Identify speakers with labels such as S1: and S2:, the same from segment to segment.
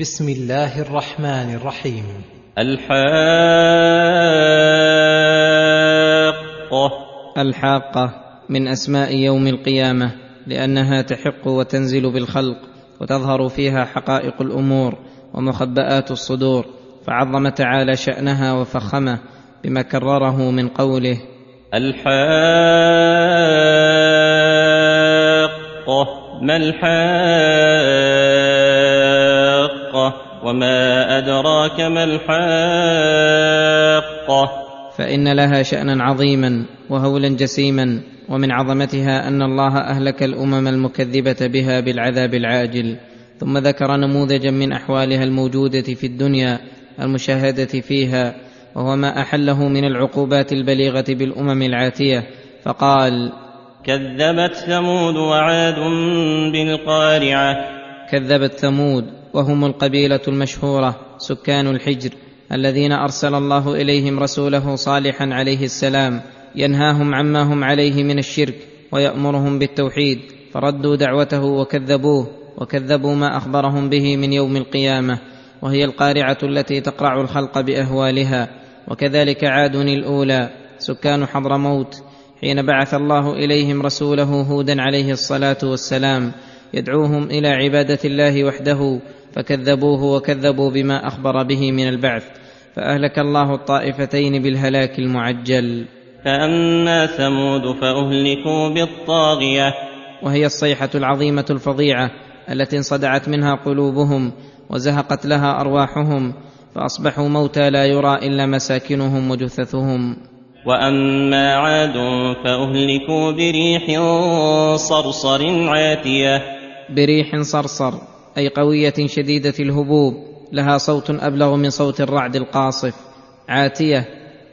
S1: بسم الله الرحمن الرحيم
S2: الحاقة
S3: الحاقه من اسماء يوم القيامه لانها تحق وتنزل بالخلق وتظهر فيها حقائق الأمور ومخبات الصدور فعظم تعالى شانها وفخمه بما كرره من قوله
S2: الحاقة ما الحاقة وما أدراك ما الحاقة
S3: فان لها شانا عظيما وهولا جسيما ومن عظمتها ان الله اهلك الامم المكذبه بها بالعذاب العاجل ثم ذكر نموذجا من احوالها الموجوده في الدنيا المشاهده فيها وهو ما احله من العقوبات البليغه بالامم العاتيه فقال
S2: كذبت ثمود وعاد بالقارعة
S3: كذبت ثمود وهم القبيلة المشهورة سكان الحجر الذين أرسل الله إليهم رسوله صالحا عليه السلام ينهاهم عما هم عليه من الشرك ويأمرهم بالتوحيد فردوا دعوته وكذبوه وكذبوا ما أخبرهم به من يوم القيامة وهي القارعة التي تقرع الخلق بأهوالها وكذلك عاد الأولى سكان حضرموت حين بعث الله إليهم رسوله هودا عليه الصلاة والسلام يدعوهم إلى عبادة الله وحده فكذبوه وكذبوا بما أخبر به من البعث فأهلك الله الطائفتين بالهلاك المعجل.
S2: فأما ثمود فأهلكوا بالطاغية.
S3: وهي الصيحة العظيمة الفظيعة التي انصدعت منها قلوبهم وزهقت لها أرواحهم فأصبحوا موتى لا يرى إلا مساكنهم وجثثهم.
S2: وأما عاد فأهلكوا بريح صرصر عاتية.
S3: بريح صرصر أي قوية شديدة الهبوب لها صوت أبلغ من صوت الرعد القاصف. عاتية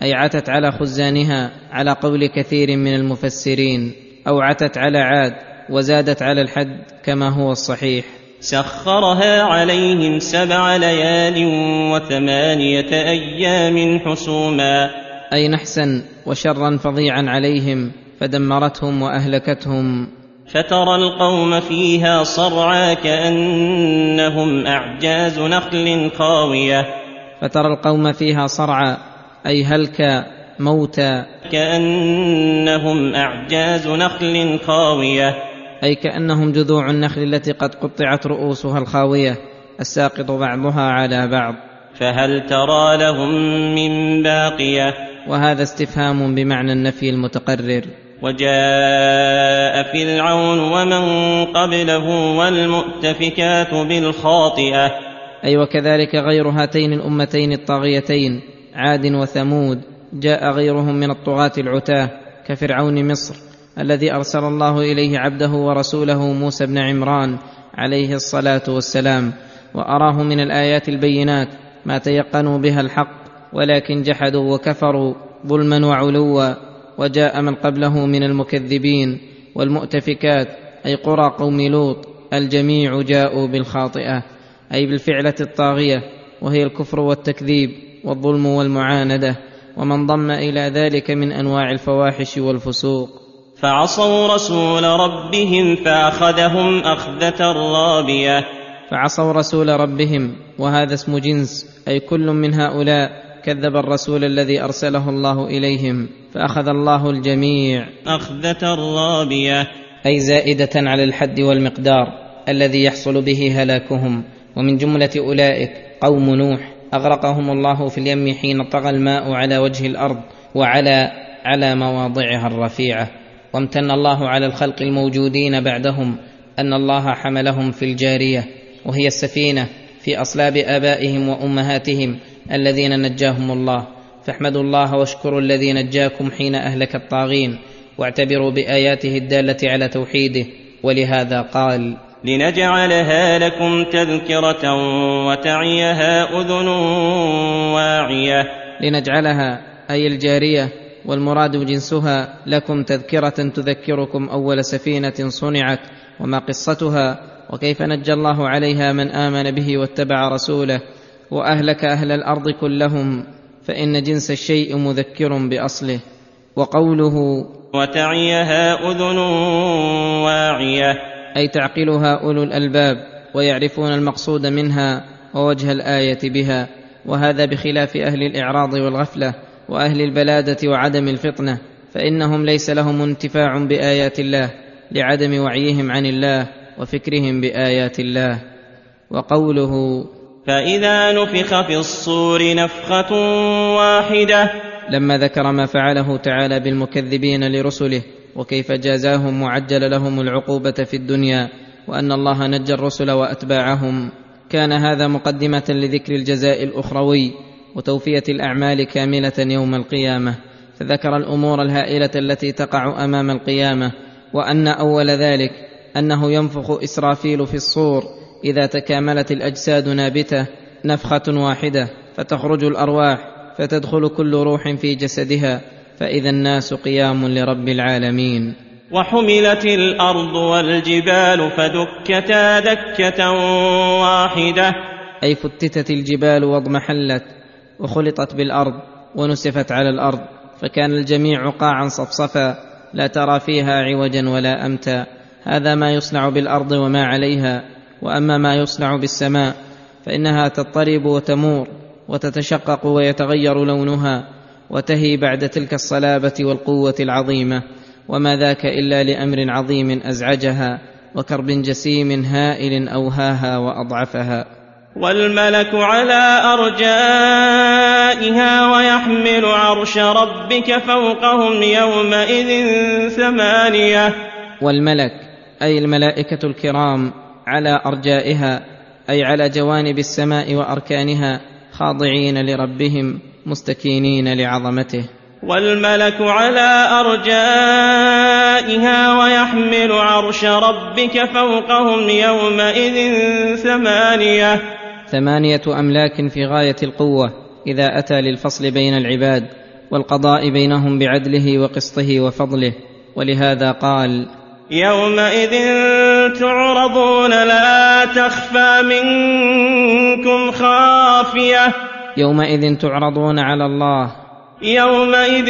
S3: أي عتت على خزانها على قول كثير من المفسرين. أو عتت على عاد وزادت على الحد كما هو الصحيح.
S2: سخرها عليهم سبع ليال وثمانية أيام حسوما.
S3: أي نحسا وشرا فظيعا عليهم فدمرتهم وأهلكتهم.
S2: فترى القوم فيها صرعى كأنهم أعجاز نخل خاوية.
S3: فترى القوم فيها صرعى أي هلكا موتى.
S2: كأنهم أعجاز نخل خاوية.
S3: أي كأنهم جذوع النخل التي قد قطعت رؤوسها الخاوية الساقط بعضها على بعض.
S2: فهل ترى لهم من باقية؟
S3: وهذا استفهام بمعنى النفي المتقرر.
S2: وجاء فرعون ومن قبله والمؤتفكات بالخاطئة.
S3: أي وكذلك غير هاتين الأمتين الطاغيتين عاد وثمود جاء غيرهم من الطغاة العتاة كفرعون مصر الذي أرسل الله إليه عبده ورسوله موسى بن عمران عليه الصلاة والسلام وأراه من الآيات البينات ما تيقنوا بها الحق ولكن جحدوا وكفروا ظلما وعلوا. وجاء من قبله من المكذبين والمؤتفكات أي قرى قوم لوط الجميع جاءوا بالخاطئة أي بالفعلة الطاغية وهي الكفر والتكذيب والظلم والمعاندة ومن ضم إلى ذلك من أنواع الفواحش والفسوق.
S2: فعصوا رسول ربهم فأخذهم أخذة رابية.
S3: فعصوا رسول ربهم وهذا اسم جنس أي كل من هؤلاء كذب الرسول الذي أرسله الله إليهم فأخذ الله الجميع.
S2: أخذة رابية.
S3: أي زائدة على الحد والمقدار الذي يحصل به هلاكهم. ومن جملة أولئك قوم نوح أغرقهم الله في اليم حين طغى الماء على وجه الأرض وعلى على مواضعها الرفيعة. وامتن الله على الخلق الموجودين بعدهم أن الله حملهم في الجارية وهي السفينة في أصلاب آبائهم وأمهاتهم الذين نجاهم الله. فاحمدوا الله واشكروا الذي نجاكم حين أهلك الطاغين واعتبروا بآياته الدالة على توحيده ولهذا قال
S2: لنجعلها لكم تذكرة وتعيها أذن واعية.
S3: لنجعلها أي الجارية والمراد جنسها لكم تذكرة تذكركم أول سفينة صنعت وما قصتها وكيف نجى الله عليها من آمن به واتبع رسوله. وأهلك أهل الأرض كلهم فإن جنس الشيء مذكر بأصله. وقوله
S2: وتعيها أذن واعية.
S3: أي تعقلها أولو الألباب ويعرفون المقصود منها ووجه الآية بها. وهذا بخلاف أهل الإعراض والغفلة وأهل البلادة وعدم الفطنة فإنهم ليس لهم انتفاع بآيات الله لعدم وعيهم عن الله وفكرهم بآيات الله. وقوله
S2: فإذا نفخ في الصور نفخة واحدة.
S3: لما ذكر ما فعله تعالى بالمكذبين لرسله وكيف جازاهم وعجل لهم العقوبة في الدنيا وأن الله نجى الرسل وأتباعهم. كان هذا مقدمة لذكر الجزاء الأخروي وتوفية الأعمال كاملة يوم القيامة. فذكر الأمور الهائلة التي تقع أمام القيامة وأن أول ذلك أنه ينفخ إسرافيل في الصور. إذا تكاملت الأجساد نابتة نفخة واحدة فتخرج الأرواح فتدخل كل روح في جسدها فإذا الناس قيام لرب العالمين.
S2: وحملت الأرض والجبال فدكتا دكة واحدة.
S3: أي فتتت الجبال واضمحلت وخلطت بالأرض ونسفت على الأرض فكان الجميع قاعا صفصفا لا ترى فيها عوجا ولا أمتا. هذا ما يصنع بالأرض وما عليها. وأما ما يصنع بالسماء فإنها تضطرب وتمور وتتشقق ويتغير لونها وتهي بعد تلك الصلابة والقوة العظيمة وما ذاك إلا لأمر عظيم أزعجها وكرب جسيم هائل أوهاها وأضعفها.
S2: والملك على أرجائها ويحمل عرش ربك فوقهم يومئذ ثمانية.
S3: والملك أي الملائكة الكرام على أرجائها أي على جوانب السماء وأركانها خاضعين لربهم مستكينين لعظمته.
S2: والملك على أرجائها ويحمل عرش ربك فوقهم يومئذ ثمانية.
S3: ثمانية أملاك في غاية القوة إذا أتى للفصل بين العباد والقضاء بينهم بعدله وقسطه وفضله. ولهذا قال
S2: يومئذ تعرضون لا تخفى منكم خافية.
S3: يومئذ تعرضون على الله.
S2: يومئذ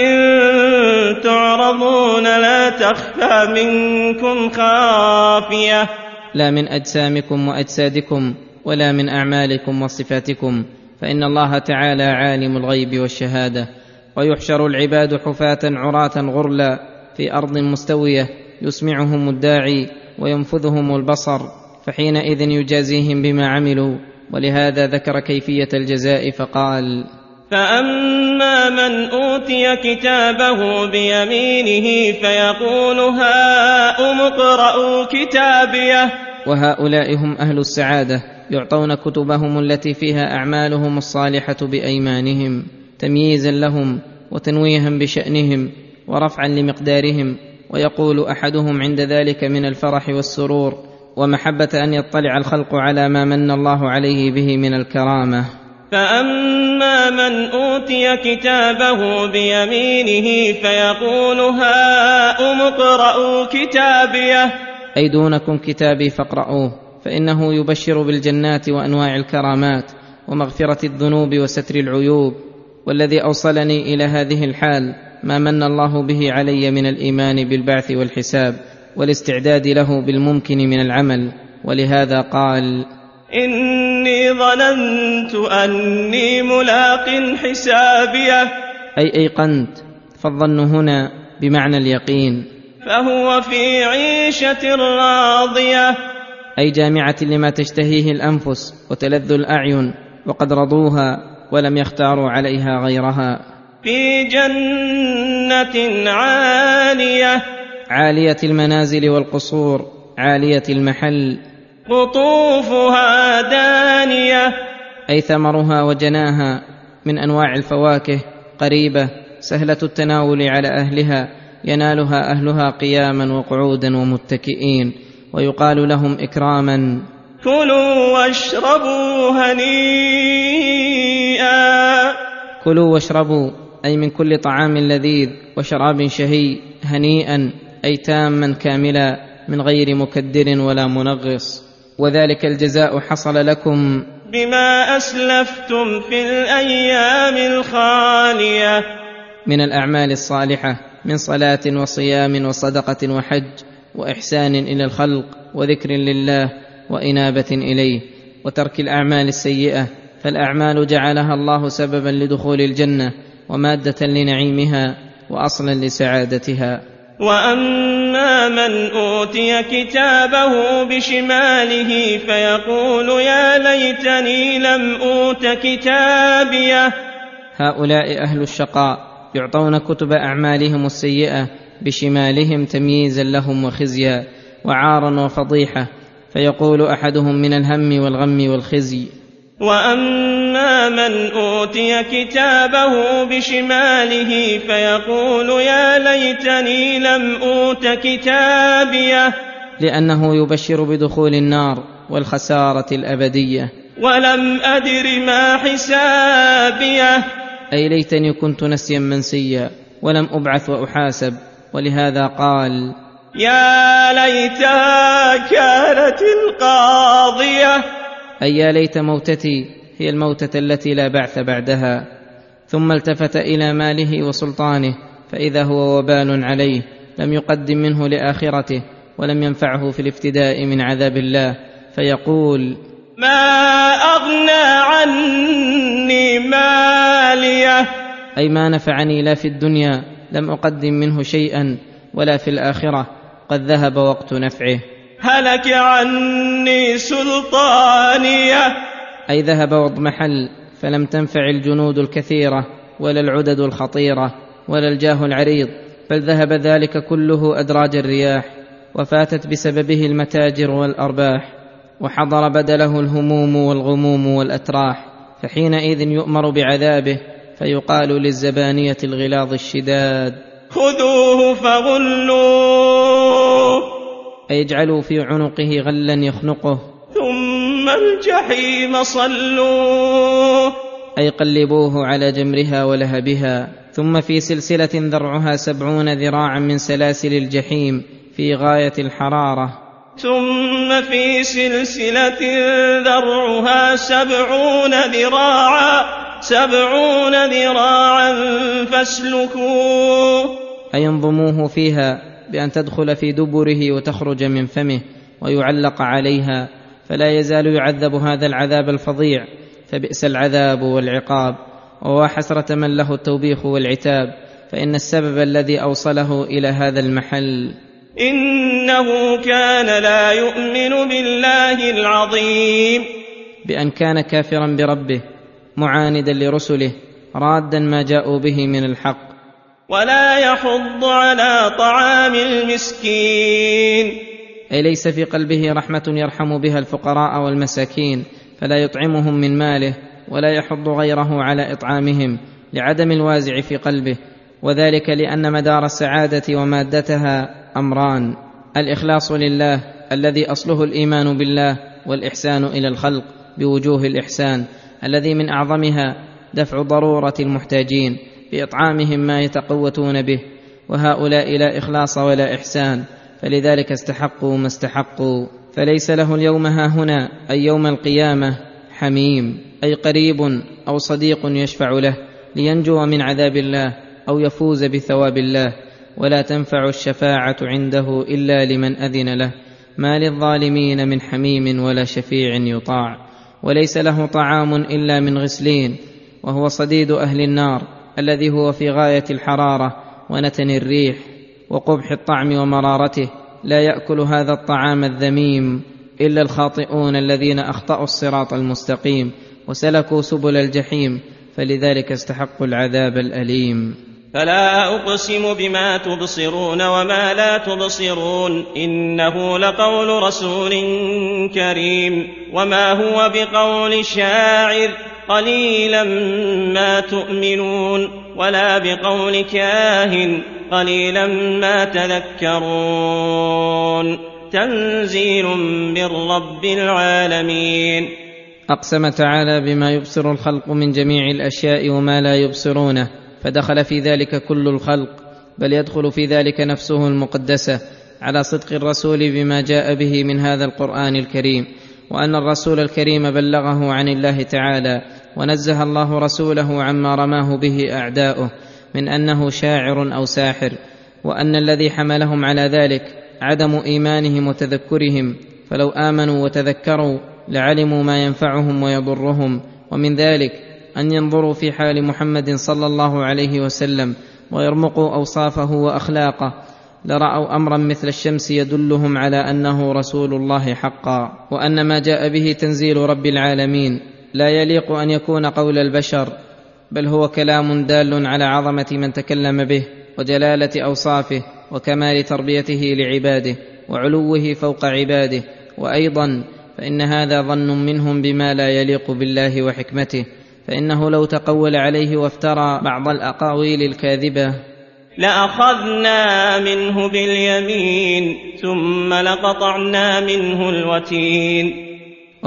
S2: تعرضون لا تخفى منكم خافية.
S3: لا من أجسامكم وأجسادكم ولا من أعمالكم وصفاتكم. فإن الله تعالى عالم الغيب والشهادة ويحشر العباد حفاة عراة غرلا في أرض مستوية. يسمعهم الداعي وينفذهم البصر فحينئذ يجازيهم بما عملوا ولهذا ذكر كيفية الجزاء فقال
S2: فأما من أوتي كتابه بيمينه فيقول هاؤم اقرءوا كتابيه.
S3: وهؤلاء هم أهل السعادة يعطون كتبهم التي فيها أعمالهم الصالحة بأيمانهم تمييزا لهم وتنويها بشأنهم ورفعا لمقدارهم. ويقول أحدهم عند ذلك من الفرح والسرور ومحبة أن يطلع الخلق على ما من الله عليه به من الكرامة.
S2: فأما من أوتي كتابه بيمينه فيقول هاؤم اقرءوا كتابيه.
S3: أي دونكم كتابي فاقرؤوه فإنه يبشر بالجنات وأنواع الكرامات ومغفرة الذنوب وستر العيوب والذي أوصلني إلى هذه الحال. ما من الله به علي من الإيمان بالبعث والحساب والاستعداد له بالممكن من العمل ولهذا قال
S2: إني ظننت أني ملاق حسابيه.
S3: أي أيقنت فالظن هنا بمعنى اليقين.
S2: فهو في عيشة راضية.
S3: أي جامعة لما تشتهيه الأنفس وتلذ الأعين وقد رضوها ولم يختاروا عليها غيرها.
S2: في جنة عالية.
S3: عالية المنازل والقصور عالية المحل.
S2: قطوفها دانية.
S3: أي ثمرها وجناها من أنواع الفواكه قريبة سهلة التناول على أهلها ينالها أهلها قياما وقعودا ومتكئين ويقال لهم إكراما.
S2: كلوا واشربوا هنيئا.
S3: كلوا واشربوا. أي من كل طعام لذيذ وشراب شهي هنيئا أي تاما كاملا من غير مكدر ولا منغص. وذلك الجزاء حصل لكم
S2: بما أسلفتم في الأيام الخالية.
S3: من الأعمال الصالحة من صلاة وصيام وصدقة وحج وإحسان إلى الخلق وذكر لله وإنابة إليه وترك الأعمال السيئة. فالأعمال جعلها الله سببا لدخول الجنة. ومادة لنعيمها وأصلا لسعادتها.
S2: وأما من أوتي كتابه بشماله فيقول يا ليتني لم أوت كتابيه.
S3: هؤلاء أهل الشقاء يعطون كتب أعمالهم السيئة بشمالهم تمييزا لهم وخزيا وعارا وفضيحة. فيقول أحدهم من الهم والغم والخزي
S2: واما من اوتي كتابه بشماله فيقول يا ليتني لم اوت كتابيه
S3: لأنه يبشر بدخول النار والخساره الابديه
S2: ولم ادر ما حسابيه
S3: اي ليتني كنت نسيا منسيا ولم ابعث واحاسب ولهذا قال
S2: يا ليتها كانت القاضيه
S3: أي يا ليت موتتي هي الموتة التي لا بعث بعدها. ثم التفت إلى ماله وسلطانه فإذا هو وبال عليه لم يقدم منه لآخرته ولم ينفعه في الافتداء من عذاب الله. فيقول
S2: ما أغنى عني ماليه.
S3: أي ما نفعني لا في الدنيا لم أقدم منه شيئا ولا في الآخرة. قد ذهب وقت نفعه.
S2: هلك عني سلطانية.
S3: أي ذهب واضمحل فلم تنفع الجنود الكثيرة ولا العدد الخطيرة ولا الجاه العريض بل ذهب ذلك كله أدراج الرياح وفاتت بسببه المتاجر والأرباح وحضر بدله الهموم والغموم والأتراح فحينئذ يؤمر بعذابه فيقال للزبانية الغلاظ الشداد.
S2: خذوه فغلوه.
S3: اي اجعلوا في عنقه غلا يخنقه.
S2: ثم الجحيم صلوه
S3: أي قلبوه على جمرها ولهبها. ثم في سلسلة ذرعها سبعون ذراعا من سلاسل الجحيم في غاية الحرارة.
S2: ثم في سلسلة ذرعها سبعون ذراعا. سبعون ذراعا فاسلكوه.
S3: اي انظموه فيها. بأن تدخل في دبره وتخرج من فمه ويعلق عليها فلا يزال يعذب هذا العذاب الفظيع فبئس العذاب والعقاب. وحسره من له التوبيخ والعتاب فإن السبب الذي أوصله إلى هذا المحل.
S2: إنه كان لا يؤمن بالله العظيم.
S3: بأن كان كافرا بربه معاندا لرسله رادا ما جاءوا به من الحق.
S2: ولا يحض على طعام المسكين.
S3: أي ليس في قلبه رحمة يرحم بها الفقراء والمساكين فلا يطعمهم من ماله ولا يحض غيره على إطعامهم لعدم الوازع في قلبه وذلك لأن مدار السعادة ومادتها أمران. الإخلاص لله الذي أصله الإيمان بالله والإحسان إلى الخلق بوجوه الإحسان الذي من أعظمها دفع ضرورة المحتاجين. بإطعامهم ما يتقوتون به وهؤلاء لا إخلاص ولا إحسان فلذلك استحقوا ما استحقوا. فليس له اليوم ها هنا أي يوم القيامة حميم أي قريب أو صديق يشفع له لينجو من عذاب الله أو يفوز بثواب الله. ولا تنفع الشفاعة عنده إلا لمن أذن له. ما للظالمين من حميم ولا شفيع يطاع. وليس له طعام إلا من غسلين وهو صديد أهل النار. الذي هو في غاية الحرارة ونتن الريح وقبح الطعم ومرارته لا يأكل هذا الطعام الذميم إلا الخاطئون الذين أخطأوا الصراط المستقيم وسلكوا سبل الجحيم فلذلك استحقوا العذاب الأليم.
S2: فلا أقسم بما تبصرون وما لا تبصرون إنه لقول رسول كريم وما هو بقول شاعر. قليلا ما تؤمنون ولا بقول كاهن قليلا ما تذكرون تنزيل من رب العالمين.
S3: اقسم تعالى بما يبصر الخلق من جميع الأشياء وما لا يبصرونه فدخل في ذلك كل الخلق بل يدخل في ذلك نفسه المقدسة على صدق الرسول بما جاء به من هذا القرآن الكريم وأن الرسول الكريم بلغه عن الله تعالى ونزه الله رسوله عما رماه به أعداؤه من أنه شاعر أو ساحر وأن الذي حملهم على ذلك عدم إيمانهم وتذكرهم فلو آمنوا وتذكروا لعلموا ما ينفعهم ويضرهم ومن ذلك أن ينظروا في حال محمد صلى الله عليه وسلم ويرمقوا أوصافه وأخلاقه لرأوا أمرا مثل الشمس يدلهم على أنه رسول الله حقا وأن ما جاء به تنزيل رب العالمين لا يليق أن يكون قول البشر بل هو كلام دال على عظمة من تكلم به وجلالة أوصافه وكمال تربيته لعباده وعلوه فوق عباده. وأيضا فإن هذا ظن منهم بما لا يليق بالله وحكمته فإنه لو تقول عليه وافترى بعض الأقاويل الكاذبة.
S2: لأخذنا منه باليمين ثم لقطعنا منه الوتين.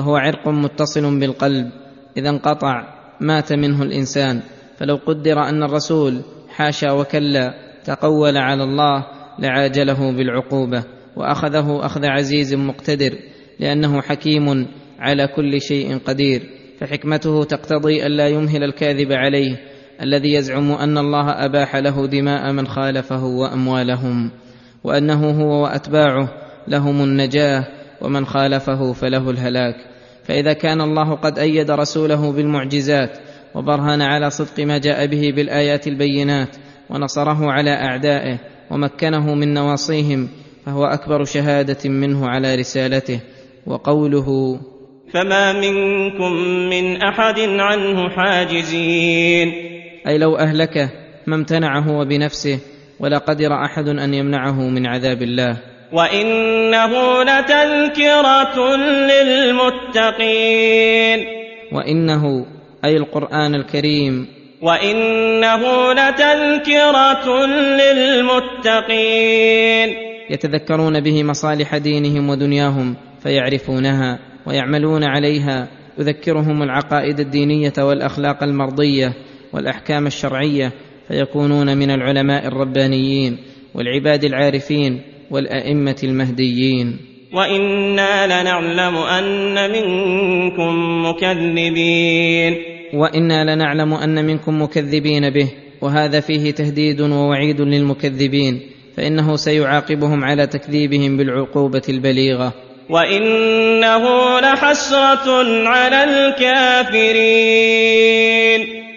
S3: وهو عرق متصل بالقلب. إذا انقطع مات منه الإنسان. فلو قدر أن الرسول حاشا وكلا تقول على الله لعاجله بالعقوبة وأخذه أخذ عزيز مقتدر لأنه حكيم على كل شيء قدير. فحكمته تقتضي الا يمهل الكاذب عليه الذي يزعم أن الله أباح له دماء من خالفه وأموالهم وأنه هو وأتباعه لهم النجاة ومن خالفه فله الهلاك. فإذا كان الله قد أيد رسوله بالمعجزات وبرهن على صدق ما جاء به بالآيات البينات ونصره على أعدائه ومكنه من نواصيهم فهو أكبر شهادة منه على رسالته وقوله
S2: فما منكم من أحد عنه حاجزين.
S3: أي لو أهلكه ما امتنعه وبنفسه ولا قدر أحد أن يمنعه من عذاب الله.
S2: وانه لتذكره للمتقين
S3: وانه أي القرآن الكريم.
S2: وانه لتذكره للمتقين
S3: يتذكرون به مصالح دينهم ودنياهم فيعرفونها ويعملون عليها. يذكرهم العقائد الدينيه والاخلاق المرضيه والاحكام الشرعيه فيكونون من العلماء الربانيين والعباد العارفين. والأئمة المهديين.
S2: وإنا لنعلم أن منكم مكذبين.
S3: وإنا لنعلم أن منكم مكذبين به. وهذا فيه تهديد ووعيد للمكذبين. فإنه سيعاقبهم على تكذيبهم بالعقوبة البليغة.
S2: وإنه لحسرة على الكافرين.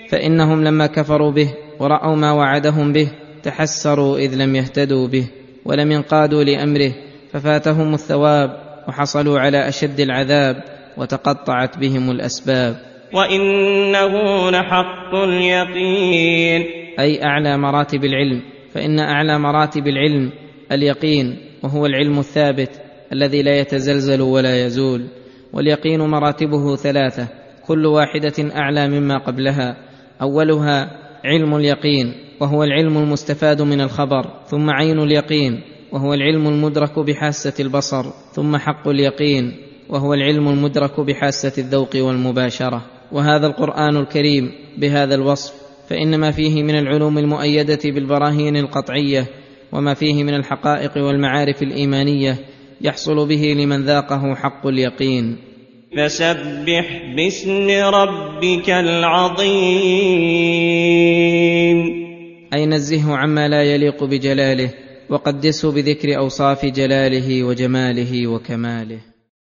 S3: فإنهم لما كفروا به ورأوا ما وعدهم به تحسروا إذ لم يهتدوا به. ولم ينقادوا لأمره ففاتهم الثواب وحصلوا على أشد العذاب وتقطعت بهم الأسباب.
S2: وإنه لحق اليقين.
S3: أي أعلى مراتب العلم فإن أعلى مراتب العلم اليقين وهو العلم الثابت الذي لا يتزلزل ولا يزول. واليقين مراتبه ثلاثة كل واحدة أعلى مما قبلها. أولها علم اليقين وهو العلم المستفاد من الخبر ثم عين اليقين وهو العلم المدرك بحاسة البصر ثم حق اليقين وهو العلم المدرك بحاسة الذوق والمباشرة. وهذا القرآن الكريم بهذا الوصف فإن ما فيه من العلوم المؤيدة بالبراهين القطعية وما فيه من الحقائق والمعارف الإيمانية يحصل به لمن ذاقه حق اليقين.
S2: فسبح باسم ربك العظيم.
S3: أي نزهه عما لا يليق بجلاله وقدسه بذكر أوصاف جلاله وجماله وكماله.